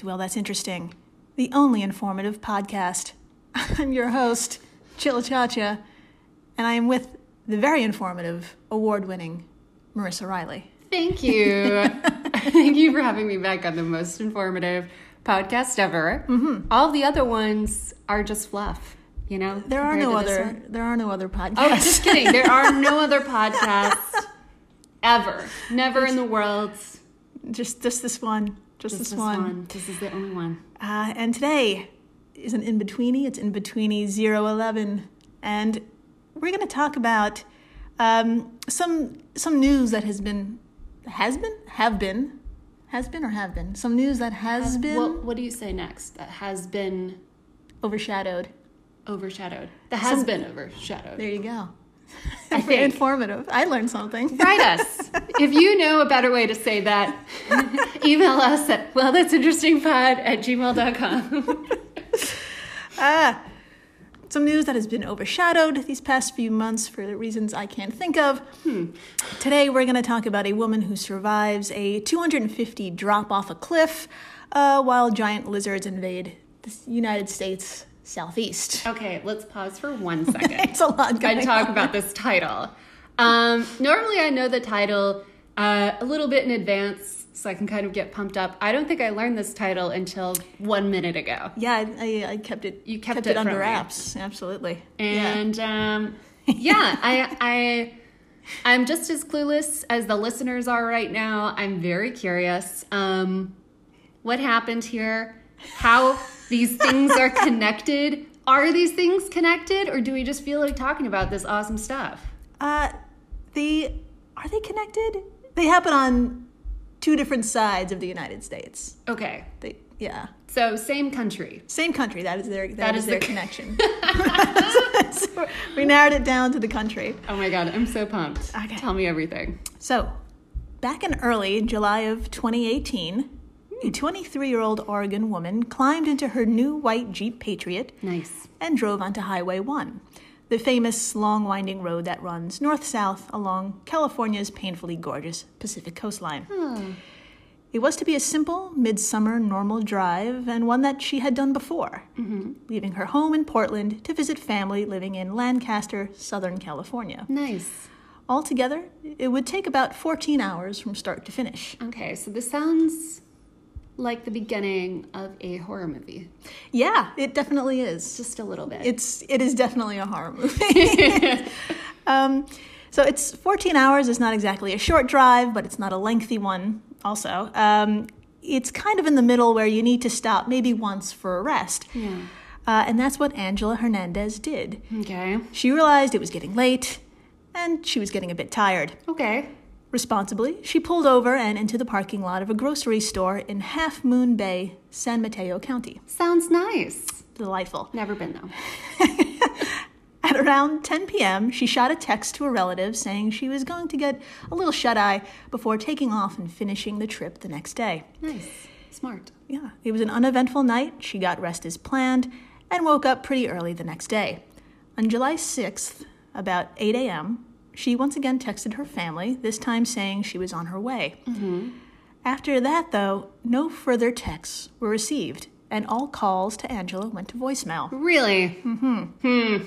to Well, That's Interesting, the only informative podcast. I'm your host, Chilla Chacha, and I am with the very informative, award winning Marissa Riley. Thank you. Thank you for having me back on the most informative podcast ever. Mm-hmm. All the other ones are just fluff, you know? There are no other there are no other podcasts. Oh, just kidding. There are no other podcasts ever. Never in the world. just just this one. Just, Just this, one. This is the only one. Uh, and today is an in betweeny. It's in betweeny 011. And we're going to talk about um, some some news that has been has been have been has been or have been some news that has been What, what do you say next? That has been overshadowed. overshadowed. That has Some- been overshadowed. There you go. I think. informative. I learned something. Write us. if you know a better way to say that, email us at well that's interesting pod at gmail.com. Ah, some news that has been overshadowed these past few months for reasons I can't think of. Today, we're going to talk about a woman who survives a 250 drop off a cliff uh, while giant lizards invade the United States southeast. okay, let's pause for one second. It's a lot going and talk on. about this title. Um, normally, I know the title uh, a little bit in advance, so I can kind of get pumped up. I don't think I learned this title until one minute ago, Yeah, I, I, I kept it. You kept it, it under wraps. Absolutely. yeah. and um, yeah, I, I, I'm just as clueless as the listeners are right now. I'm very curious. Um, what happened here? How these things are connected? Are these things connected, or do we just feel like talking about this awesome stuff? Uh, the are they connected? They happen on two different sides of the United States. Okay, They, yeah. so same country. Same country. That is their that, That is, is their the- connection. So we narrowed it down to the country. Oh my god, I'm so pumped. Okay. Tell me everything. So, back in early July of 2018, a 23-year-old Oregon woman climbed into her new white Jeep Patriot Nice. and drove onto Highway 1, the famous long winding road that runs north-south along California's painfully gorgeous Pacific coastline. Hmm. It was to be a simple, midsummer, normal drive, and one that she had done before, mm-hmm. leaving her home in Portland to visit family living in Lancaster, Southern California. Nice. Altogether, it would take about 14 hours from start to finish. Okay, so this sounds like the beginning of a horror movie. Yeah, it definitely is. Just a little bit. It's it is definitely a horror movie. um, so it's 14 hours It's not exactly a short drive, but it's not a lengthy one. Also, um, it's kind of in the middle where you need to stop maybe once for a rest, yeah. uh, and that's what Angela Hernandez did. Okay. She realized it was getting late, and she was getting a bit tired. Okay. Responsibly, she pulled over and into the parking lot of a grocery store in Half Moon Bay, San Mateo County. Sounds nice. Delightful. Never been though. At around 10 p.m., she shot a text to a relative saying she was going to get a little shut eye before taking off and finishing the trip the next day. Nice. Smart. Yeah, it was an uneventful night. She got rest as planned and woke up pretty early the next day. On July 6th, about 8 a.m., she once again texted her family, this time saying she was on her way. Mm-hmm. After that, though, no further texts were received, and all calls to Angela went to voicemail. Really? Mm-hmm. Hmm.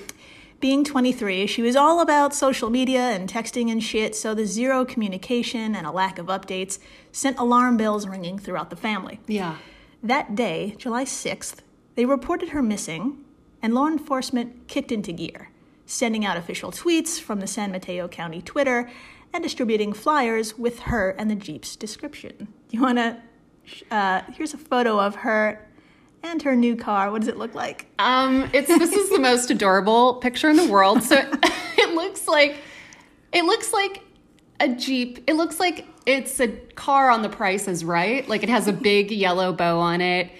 Being 23, she was all about social media and texting and shit, so the zero communication and a lack of updates sent alarm bells ringing throughout the family. Yeah. That day, July 6th, they reported her missing, and law enforcement kicked into gear, sending out official tweets from the San Mateo County Twitter and distributing flyers with her and the Jeep's description. You want to? Uh, here's a photo of her and her new car. What does it look like? Um, it's this is the most adorable picture in the world. So it looks like it looks like a Jeep. It looks like it's a car on the Price is Right. Like it has a big yellow bow on it.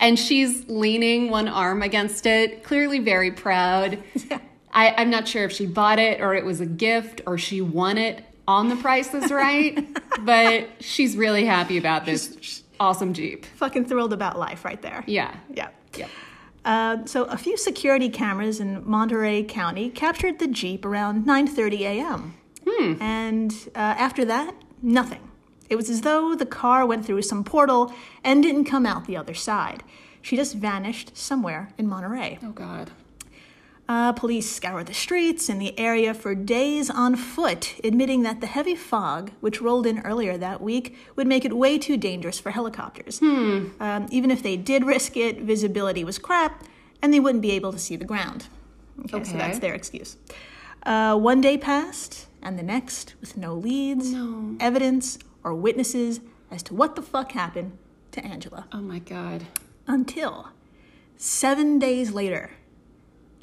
And she's leaning one arm against it, clearly very proud. Yeah. I, I'm not sure if she bought it or it was a gift or she won it on the Price is Right, but she's really happy about this awesome Jeep. Fucking thrilled about life right there. Yeah. Yeah. Yep. Uh, so a few security cameras in Monterey County captured the Jeep around 9:30 a.m. And uh, after that, nothing. It was as though the car went through some portal and didn't come out the other side. She just vanished somewhere in Monterey. Oh, God. Uh, police scoured the streets and the area for days on foot, admitting that the heavy fog, which rolled in earlier that week, would make it way too dangerous for helicopters. Um, even if they did risk it, visibility was crap, and they wouldn't be able to see the ground. Okay, so that's their excuse. Uh, one day passed, and the next, with no leads, No. evidence, or witnesses as to what the fuck happened to Angela. Oh, my God. Until seven days later,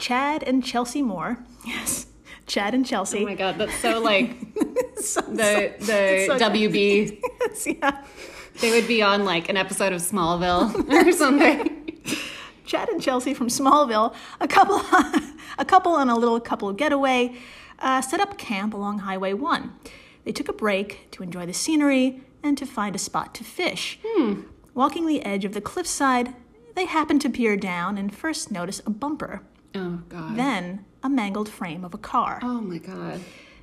Chad and Chelsea Moore, yes, Chad and Chelsea, Oh, my God. That's so like so- the, the so- WB. so- yeah, They would be on like an episode of Smallville or something. Chad and Chelsea from Smallville, a couple, a couple on a little couple getaway, uh, set up camp along Highway One. They took a break to enjoy the scenery and to find a spot to fish. Walking the edge of the cliffside, they happened to peer down and first notice a bumper, Oh, God. then a mangled frame of a car. oh, my God.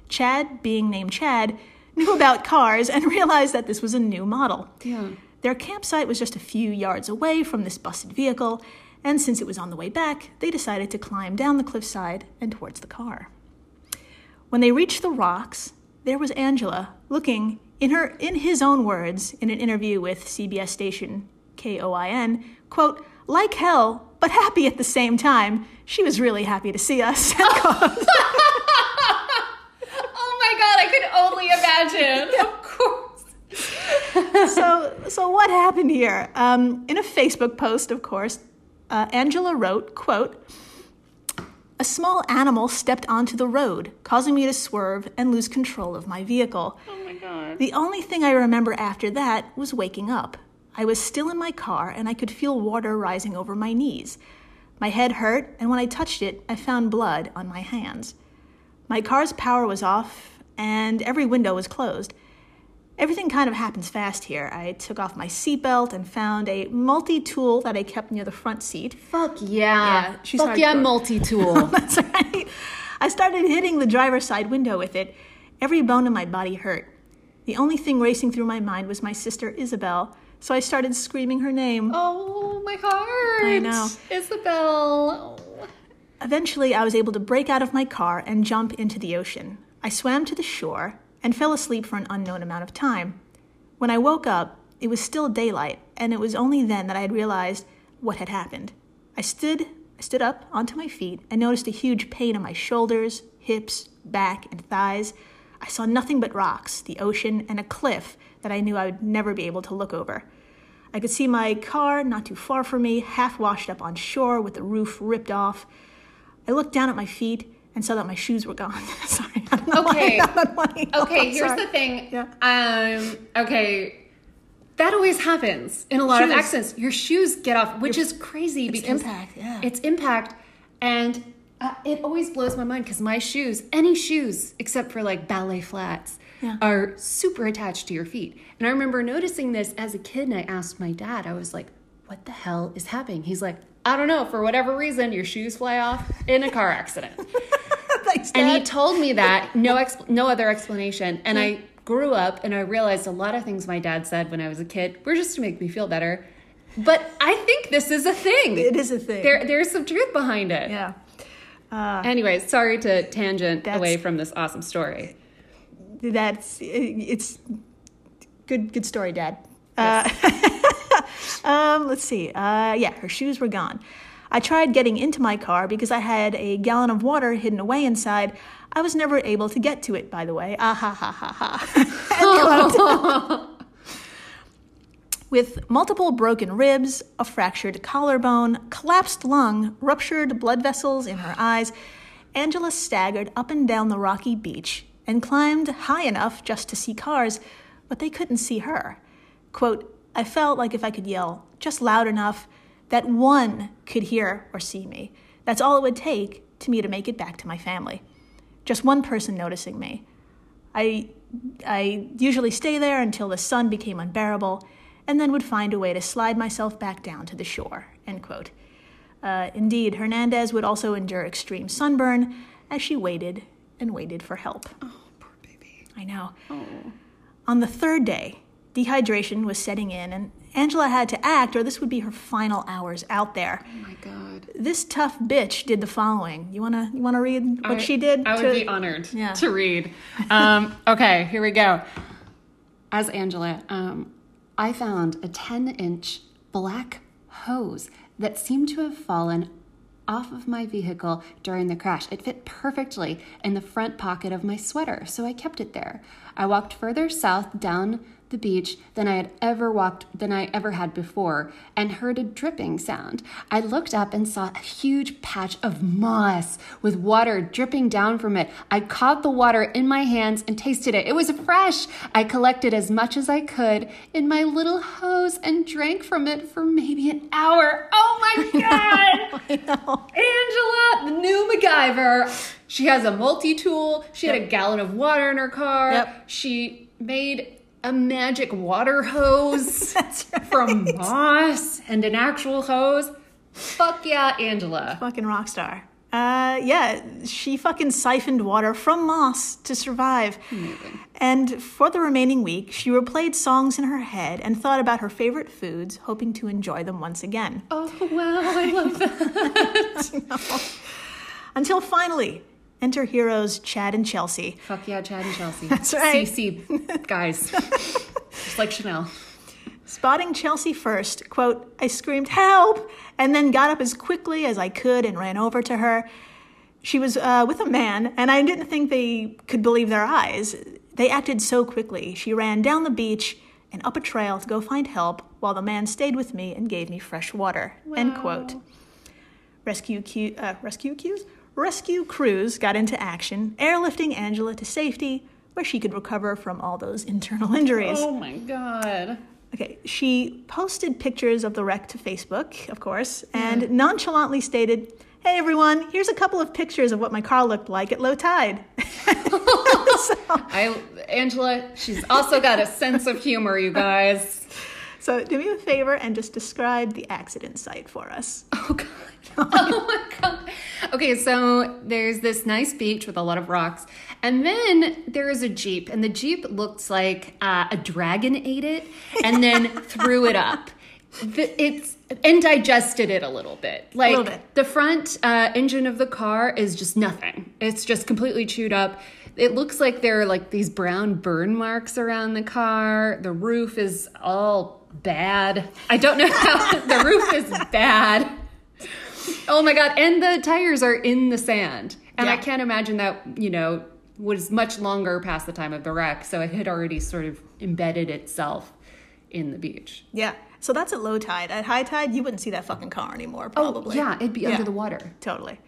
Chad, being named Chad, knew about cars and realized that this was a new model. Yeah. Their campsite was just a few yards away from this busted vehicle, and since it was on the way back, they decided to climb down the cliffside and towards the car. When they reached the rocks, there was Angela looking, in her in his own words, in an interview with CBS station KOIN, quote, like hell, but happy at the same time. She was really happy to see us. Oh, my God. I could only imagine. Of course. so, so what happened here? Um, in a Facebook post, of course, uh, Angela wrote, "quote A small animal stepped onto the road, causing me to swerve and lose control of my vehicle. Oh, my God. The only thing I remember after that was waking up. I was still in my car and I could feel water rising over my knees. My head hurt, and when I touched it, I found blood on my hands. My car's power was off, and every window was closed. Everything kind of happens fast here. I took off my seatbelt and found a multi tool that I kept near the front seat. Fuck yeah. Yeah, Fuck yeah, multi tool. That's right. I started hitting the driver's side window with it. Every bone in my body hurt. The only thing racing through my mind was my sister Isabel, so I started screaming her name. oh, my heart. I know. Isabel. Oh. Eventually, I was able to break out of my car and jump into the ocean. I swam to the shore and fell asleep for an unknown amount of time. When I woke up, it was still daylight, and it was only then that I had realized what had happened. I stood, I stood up onto my feet and noticed a huge pain in my shoulders, hips, back, and thighs. I saw nothing but rocks, the ocean, and a cliff that I knew I would never be able to look over. I could see my car not too far from me, half washed up on shore with the roof ripped off. I looked down at my feet and saw that my shoes were gone. sorry. I don't know why Okay. Okay, I'm here's sorry. the thing. Yeah. Um, okay. That always happens in a lot of accidents. Your shoes get off, which is crazy because impact, yeah. it's impact, and uh, it always blows my mind because my shoes, any shoes except for like ballet flats, Yeah. are super attached to your feet. And I remember noticing this as a kid, and I asked my dad. I was like, "What the hell is happening?" He's like, "I don't know. For whatever reason, your shoes fly off in a car accident." Thanks, And he told me that, no exp- no other explanation. And I grew up and I realized a lot of things my dad said when I was a kid were just to make me feel better. But I think this is a thing. it is a thing. There, there's some truth behind it. yeah. Uh, Anyways, sorry to tangent away from this awesome story. That's it's good. Good story, Dad. Uh, um, let's see. Uh, yeah, her shoes were gone. I tried getting into my car because I had a gallon of water hidden away inside. I was never able to get to it, by the way. Ah ha ha ha ha. With multiple broken ribs, a fractured collarbone, collapsed lung, ruptured blood vessels in her eyes, Angela staggered up and down the rocky beach and climbed high enough just to see cars, but they couldn't see her. Quote, I felt like if I could yell just loud enough that one could hear or see me. That's all it would take to me to make it back to my family. Just one person noticing me. I, I usually stay there until the sun became unbearable, and then would find a way to slide myself back down to the shore. End quote. Uh, indeed, Hernandez would also endure extreme sunburn as she waited and waited for help. Oh, poor baby. I know. Oh. On the third day, Dehydration was setting in, and Angela had to act, or this would be her final hours out there. Oh my god. This tough bitch did the following. You wanna you wanna read what I- she did? I would to- be honored Yeah. to read. Um, okay, here we go. As Angela, um, I found a 10 inch black hose that seemed to have fallen off of my vehicle during the crash. It fit perfectly in the front pocket of my sweater, so I kept it there. I walked further south down the beach than I had ever walked than I ever had before and heard a dripping sound. I looked up and saw a huge patch of moss with water dripping down from it. I caught the water in my hands and tasted it. It was fresh. I collected as much as I could in my little hose and drank from it for maybe an hour. Oh my god! I know. Angela, the new MacGyver. She has a multi tool. She had a gallon of water in her car. Yep. She made a magic water hose right. from moss and an actual hose. Fuck yeah, Angela. fucking rock star. Uh, yeah, she fucking siphoned water from moss to survive. Amazing. And for the remaining week, she replayed songs in her head and thought about her favorite foods, hoping to enjoy them once again. Oh wow, I love that. Until finally, enter heroes Chad and Chelsea. Fuck yeah, Chad and Chelsea. That's right. CC guys. Just like Chanel. Spotting Chelsea first, quote, I screamed, help, and then got up as quickly as I could and ran over to her. She was uh, with a man, and I didn't think they could believe their eyes. They acted so quickly. She ran down the beach and up a trail to go find help, while the man stayed with me and gave me fresh water. End quote. Rescue, cu- uh, rescue queues? Rescue crews got into action, airlifting Angela to safety, where she could recover from all those internal injuries. Oh my god. Okay, she posted pictures of the wreck to Facebook, of course, and nonchalantly stated, Hey everyone, here's a couple of pictures of what my car looked like at low tide. so, I Angela, she's also got a sense of humor, you guys. So do me a favor and just describe the accident site for us. Oh god. Oh my god. Okay, so there's this nice beach with a lot of rocks, and then there is a jeep, and the jeep looks like uh, a dragon ate it and then threw it up. It's and digested it a little bit. Like little bit. the front uh, engine of the car is just nothing. It's just completely chewed up. It looks like there are like these brown burn marks around the car. The roof is all bad. I don't know how the roof is bad. Oh my god! And the tires are in the sand, and I can't imagine that you know was much longer past the time of the wreck, so it had already sort of embedded itself in the beach. Yeah, so that's at low tide. At high tide, you wouldn't see that fucking car anymore, probably. Oh yeah, it'd be Yeah. under the water. Totally.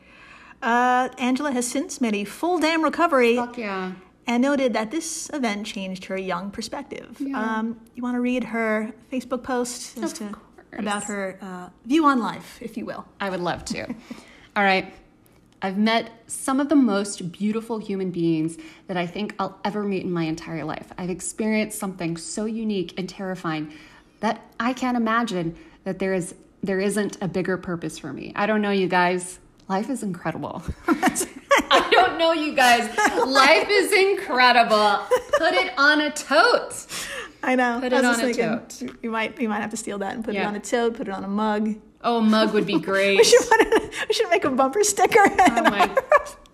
Uh, Angela has since made a full damn recovery Fuck yeah. And noted that this event changed her young perspective. Um, you want to read her Facebook post to, about her uh, view on life, if you will. I would love to. All right. I've met some of the most beautiful human beings that I think I'll ever meet in my entire life. I've experienced something so unique and terrifying that I can't imagine that there is there isn't a bigger purpose for me. I don't know you guys. Life is incredible. I don't know you guys. Life is incredible. Put it on a tote. I know. Put it on a thinking, You might, you might have to steal that and put it on a tote, put it on a mug. Oh, a mug would be great. We should, it, we should make a bumper sticker. Oh my.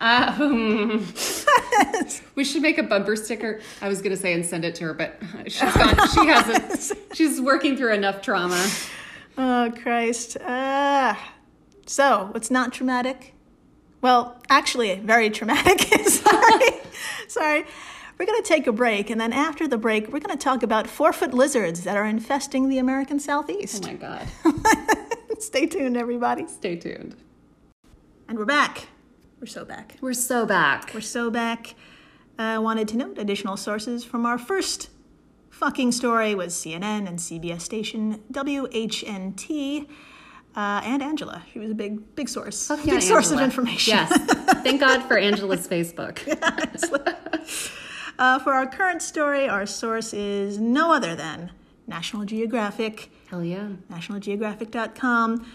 Uh, hmm. we should make a bumper sticker. I was gonna say and send it to her, but she's gone. She hasn't. She's working through enough trauma. Oh, Christ. Uh, so, what's not traumatic? Well, actually, very traumatic. Sorry. Sorry. We're going to take a break, and then after the break, we're going to talk about four foot lizards that are infesting the American Southeast. Oh my god. Stay tuned, everybody. Stay tuned. And we're back. We're so back. We're so back. We're so back. I uh, wanted to note additional sources from our first fucking story was CNN and CBS station WHNT uh, and Angela. She was a big, big source. Fuck big yeah, source of information. Yes. Thank God for Angela's Facebook. Uh, for our current story, our source is no other than National Geographic, Hell yeah. nationalgeographic.com,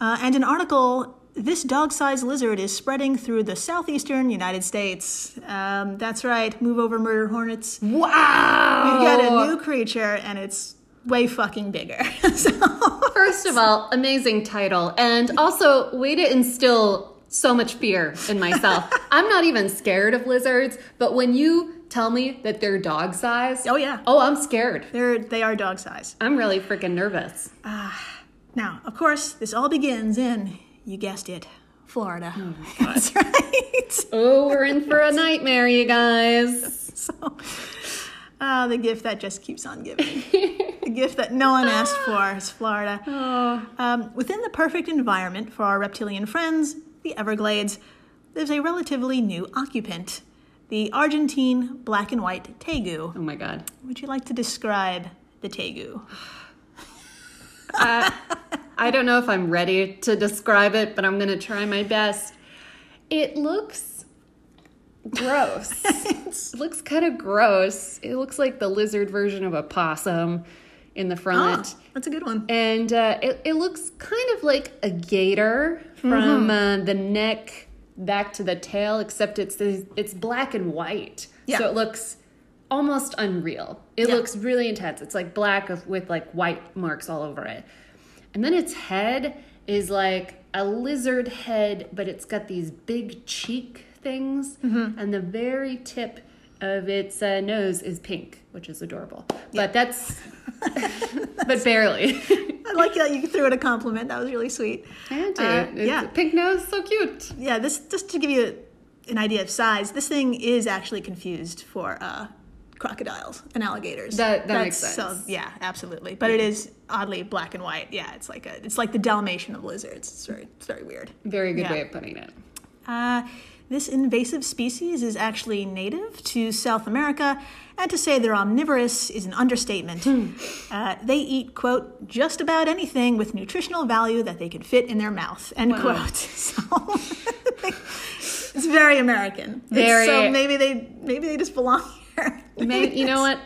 uh, and an article this dog sized lizard is spreading through the southeastern United States. Um, that's right, move over murder hornets. Wow! We've got a new creature, and it's way fucking bigger. so, First of all, amazing title. And also, way to instill so much fear in myself. I'm not even scared of lizards, but when you tell me that they're dog size, oh, yeah, oh, I'm scared. they're, they are dog size. I'm really freaking nervous. Now, of course, this all begins in, you guessed it, Florida. That's right. Oh, we're in for a nightmare, you guys. So, uh, the gift that just keeps on giving. The gift that no one asked for is Florida. Um, within the perfect environment for our reptilian friends, the Everglades, there's a relatively new occupant, the Argentine black and white tegu. Oh my god. Would you like to describe the tegu? I don't know if I'm ready to describe it, but I'm going to try my best. It looks gross. it looks kind of gross. It looks like the lizard version of a possum in the front. Ah, that's a good one. And uh, it, it looks kind of like a gator from Mm-hmm. uh, the neck back to the tail, except it's it's black and white. Yeah. So it looks almost unreal. It Yeah. looks really intense. It's like black with like white marks all over it. And then its head is like a lizard head, but it's got these big cheek things. Mm-hmm. And the very tip of its uh, nose is pink, which is adorable. But that's, but barely. I like that you threw in a compliment. That was really sweet. Uh, yeah. Pink nose, so cute. Yeah, this just to give you an idea of size, this thing is actually confused for uh, crocodiles and alligators. That- that makes That's- sense. So yeah, absolutely. But it is oddly black and white. Yeah, it's like a it's like the Dalmatian of lizards. It's very it's very weird. Very good Yeah. way of putting it. Uh, this invasive species is actually native to South America, and to say they're omnivorous is an understatement. Uh, they eat, quote, just about anything with nutritional value that they can fit in their mouth, end Wow. quote. So it's very American. It's- Very- so maybe they maybe they just belong here. May, you know what?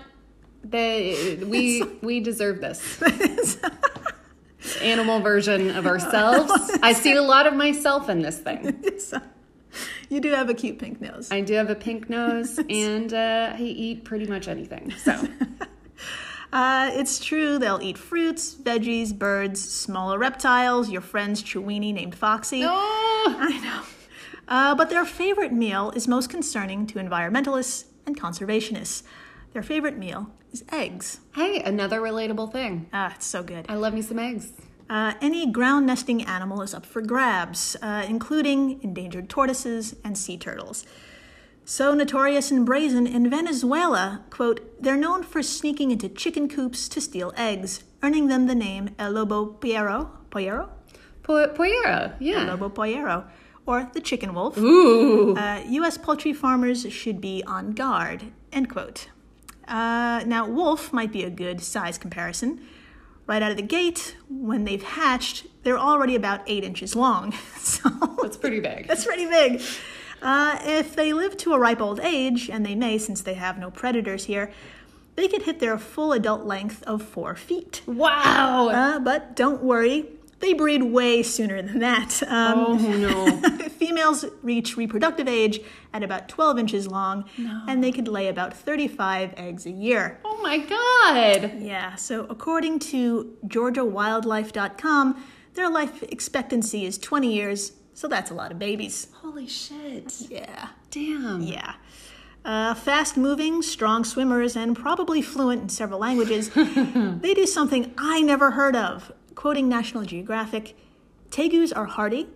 They, we we deserve this. Animal version of ourselves. I see a lot of myself in this thing. You do have a cute pink nose. I do have a pink nose, and uh, I eat pretty much anything. So Uh, it's true, they'll eat fruits, veggies, birds, smaller reptiles, your friend's Chiweenie named Foxy. oh, I know. Uh, but their favorite meal is most concerning to environmentalists and conservationists. Their favorite meal is eggs. hey, another relatable thing. Ah, it's so good. I love me some eggs. Uh, any ground nesting animal is up for grabs, uh, including endangered tortoises and sea turtles. So notorious and brazen in Venezuela, quote, they're known for sneaking into chicken coops to steal eggs, earning them the name El Lobo Pollero, Pollero? Po- Pollera, yeah. El Lobo Pollero, or the chicken wolf. Ooh, Uh, U.S. poultry farmers should be on guard. End quote. Uh, now, wolf might be a good size comparison. Right out of the gate, when they've hatched, they're already about eight inches long. So that's pretty big. that's pretty big. Uh, if they live to a ripe old age, and they may since they have no predators here, they could hit their full adult length of four feet. Wow. Uh, but don't worry, they breed way sooner than that. Um, oh no. Females reach reproductive age at about 12 inches long, and they could lay about 35 eggs a year. Oh my god. Yeah, so according to GeorgiaWildlife.com, their life expectancy is 20 years, so that's a lot of babies. Holy shit. Yeah, Damn. yeah. Uh, fast moving, strong swimmers, and probably fluent in several languages, they do something I never heard of. Quoting National Geographic, tegus are hardy,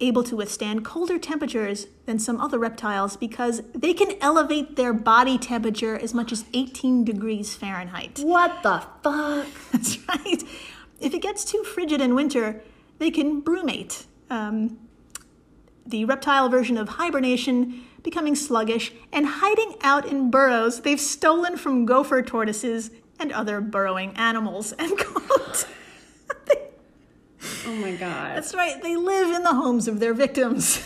able to withstand colder temperatures than some other reptiles because they can elevate their body temperature as much as 18 degrees Fahrenheit. What the fuck? That's right. If it gets too frigid in winter, they can brumate. Um, the reptile version of hibernation, becoming sluggish, and hiding out in burrows they've stolen from gopher tortoises and other burrowing animals. End quote. Oh my god. That's right, they live in the homes of their victims.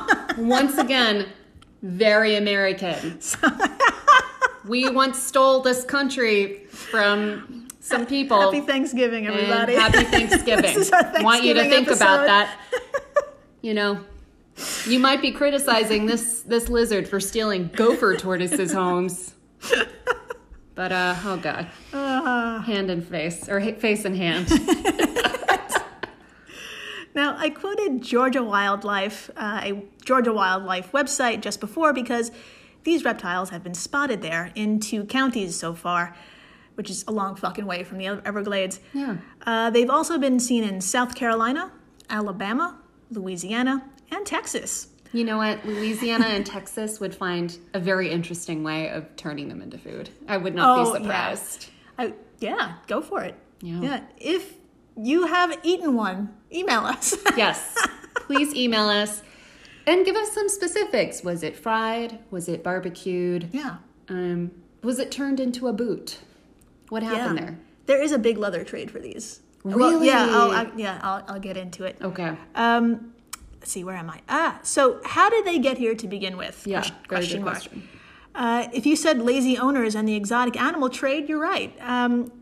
Once again, very American. we once stole this country from some people. Happy Thanksgiving, everybody. happy Thanksgiving. Our Want you to Thanksgiving think about that. you know, you might be criticizing this this lizard for stealing gopher tortoises' homes. But uh, oh god, hand and face or face and hand. Quoted Georgia Wildlife, uh, a Georgia Wildlife website just before because these reptiles have been spotted there in two counties so far, which is a long fucking way from the Everglades. Yeah. Uh, they've also been seen in South Carolina, Alabama, Louisiana, and Texas. You know what? Louisiana and Texas would find a very interesting way of turning them into food. I would not Oh, be surprised. I, yeah, go for it. Yeah. yeah. If you have eaten one, email us. Yes. Please email us and give us some specifics. Was it fried? Was it barbecued? yeah. Um, was it turned into a boot? What happened yeah. there? There is a big leather trade for these. Well, yeah, I'll, I, yeah, I'll, I'll get into it. Okay. Um, let's see, where am I? Ah, so how did they get here to begin with? Yeah, Ques- very good question. Uh, if you said lazy owners and the exotic animal trade, you're right. Um,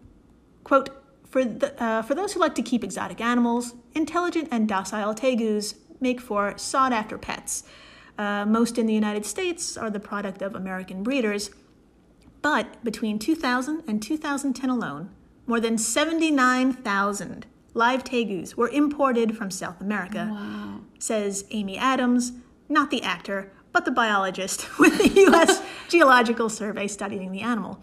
quote, for, the, uh, for those who like to keep exotic animals, intelligent and docile tegus make for sought after pets. Uh, most in the United States are the product of American breeders, but between 2000 and 2010 alone, more than 79,000 live tegus were imported from South America, Wow. says Amy Adams, not the actor, but the biologist with the U.S. Geological Survey studying the animal.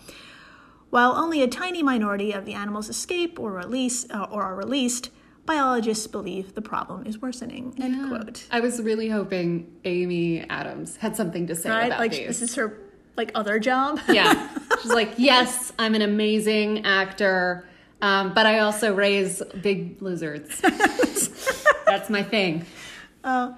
While only a tiny minority of the animals escape or release uh, or are released, biologists believe the problem is worsening. End quote. I was really hoping Amy Adams had something to say Right? about Like these. this is her like other job. yeah. She's like, yes, I'm an amazing actor, um, but I also raise big lizards. That's my thing. Uh,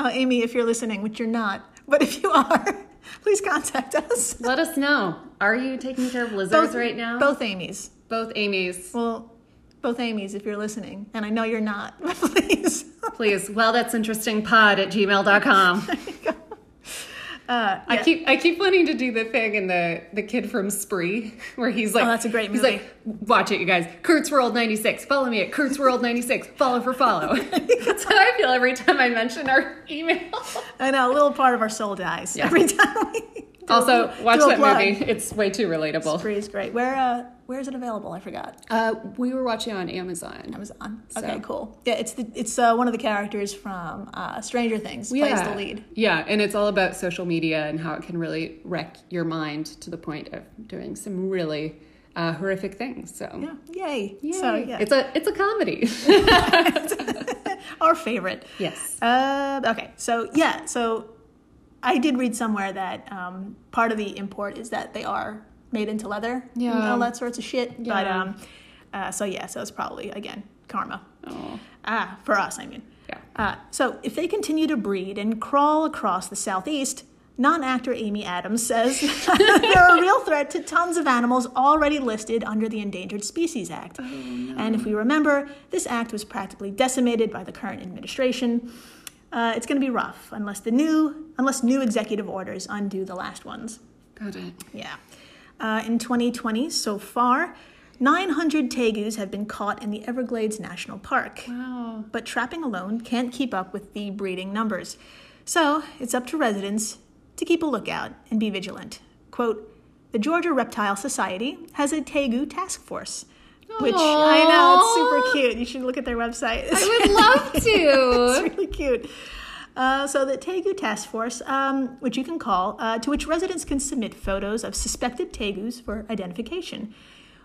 Amy, if you're listening, which you're not, but if you are, please contact us. Let us know. Are you taking care of lizards right now? Both Amy's. Both Amy's. Well, both Amy's if you're listening, and I know you're not, but please. Please. Well, that's interesting pod at gmail.com. Uh, I keep I keep wanting to do the thing in the the kid from Spree where he's like Oh, that's a great movie. He's like watch it you guys. Kurt's World 96. Follow me at Kurt's World 96. Follow for follow. that's how I feel every time I mention our email. I know a little part of our soul dies Yeah. every time we. Also, watch that plug. movie. It's way too relatable. Spree is great. Where uh, where is it available? I forgot. Uh, we were watching on Amazon. Amazon. So- Okay, cool. Yeah, it's the it's uh, one of the characters from uh, Stranger Things plays the lead. Yeah, and it's all about social media and how it can really wreck your mind to the point of doing some really uh, horrific things. So, Yeah, yay. Yay. So yeah, it's a it's a comedy. our favorite. yes. Uh, okay, so yeah, so I did read somewhere that um, part of the import is that they are made into leather and all that sorts of shit. But Yeah. um, uh, so yeah, so it's probably again karma. Oh, Ah, for us, I mean. yeah. Uh, so if they continue to breed and crawl across the southeast, non-actor Amy Adams says they're a real threat to tons of animals already listed under the Endangered Species Act. And if we remember, this act was practically decimated by the current administration. Uh, it's going to be rough unless the new unless new executive orders undo the last ones. Got it. Yeah. Uh, in 2020, so far, 900 tegus have been caught in the Everglades National Park. Wow. But trapping alone can't keep up with the breeding numbers. So it's up to residents to keep a lookout and be vigilant. Quote, the Georgia Reptile Society has a tegu task force. Which I know, it's super cute. You should look at their website. I would love to. it's really cute. Uh, so the Tegu Task Force, um, which you can call, uh, to which residents can submit photos of suspected tegus for identification.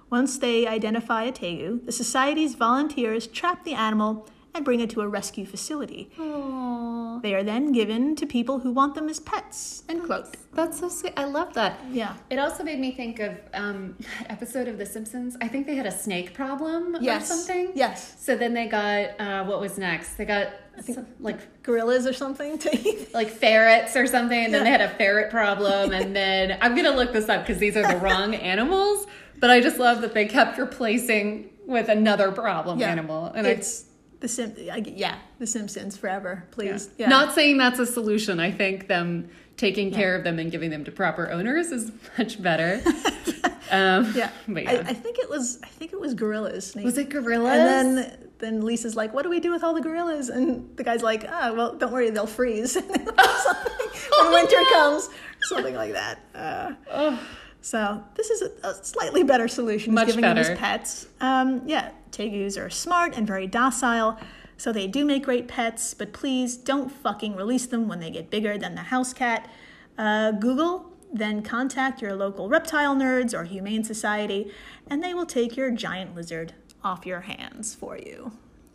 Once they identify a tegu, the society's volunteers trap the animal and bring it to a rescue facility. Aww. They are then given to people who want them as pets. End quote. That's so sweet. I love that. Yeah. It also made me think of um, that episode of The Simpsons. I think they had a snake problem Yes. or something. Yes. So then they got uh, what was next? They got I some, like Gorillas or something to eat. like ferrets or something, and then Yeah. they had a ferret problem, and then I'm gonna look this up because these are the wrong animals. But I just love that they kept replacing with another problem Yeah. animal, and it's the Sim. I, yeah, the Simpsons forever, please. yeah. Yeah. not saying that's a solution. I think them taking care of them and giving them to proper owners is much better. um, Yeah. but I, yeah. I think it was. I think it was gorillas. was it gorillas? And then then Lisa's like, "What do we do with all the gorillas?" And the guy's like, "Ah, well, don't worry, they'll freeze when winter comes, something like that." Uh, So this is a, a slightly better solution. Much giving them as pets. Um, yeah, tegus are smart and very docile, so they do make great pets. But please don't fucking release them when they get bigger than the house cat. Uh, Google, then contact your local reptile nerds or humane society, and they will take your giant lizard off your hands for you.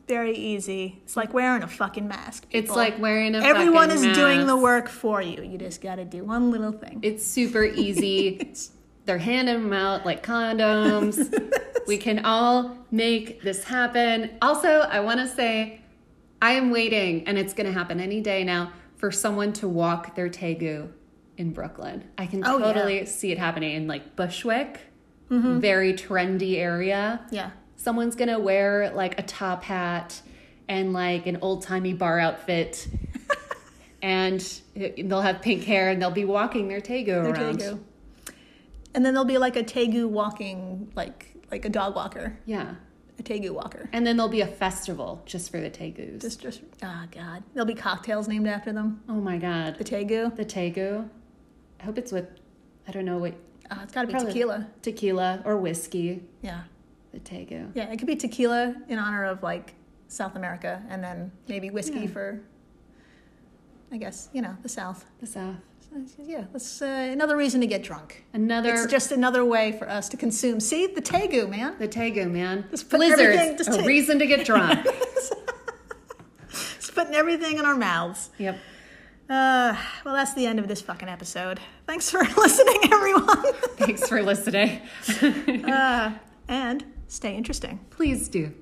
Very easy. It's like wearing a fucking mask. It's like wearing a fucking mask. Everyone is fucking doing the work for you. You just got to do one little thing. It's super easy. They're handing them out like condoms. we can all make this happen. Also, I want to say I am waiting, and it's going to happen any day now, for someone to walk their Tegu in Brooklyn. I can Oh, yeah. totally see it happening in like Bushwick, mm-hmm. very trendy area. yeah. Someone's going to wear like a top hat and like an old timey bar outfit. and they'll have pink hair and they'll be walking their Tegu Their around. And then there'll be like a tegu walking, like like a dog walker, Yeah. a tegu walker. And then there'll be a festival just for the Tegus. Just, just, oh god, there'll be cocktails named after them. oh my god. The tegu. The Tegu. I hope it's with, I don't know what, Oh, it's got to be tequila. tequila or whiskey. Yeah, The Tegu. yeah. It could be tequila in honor of like South America, and then maybe whiskey Yeah. for, I guess you know the South. The South. Yeah, that's uh, another reason to get drunk. Another, It's just another way for us to consume. See the tegu, man. the Tegu, man. Just Lizards. just a take- reason to get drunk. Just putting everything in our mouths. yep. Uh, well, that's the end of this fucking episode. Thanks for listening, everyone. Thanks for listening. uh, and stay interesting. Please do.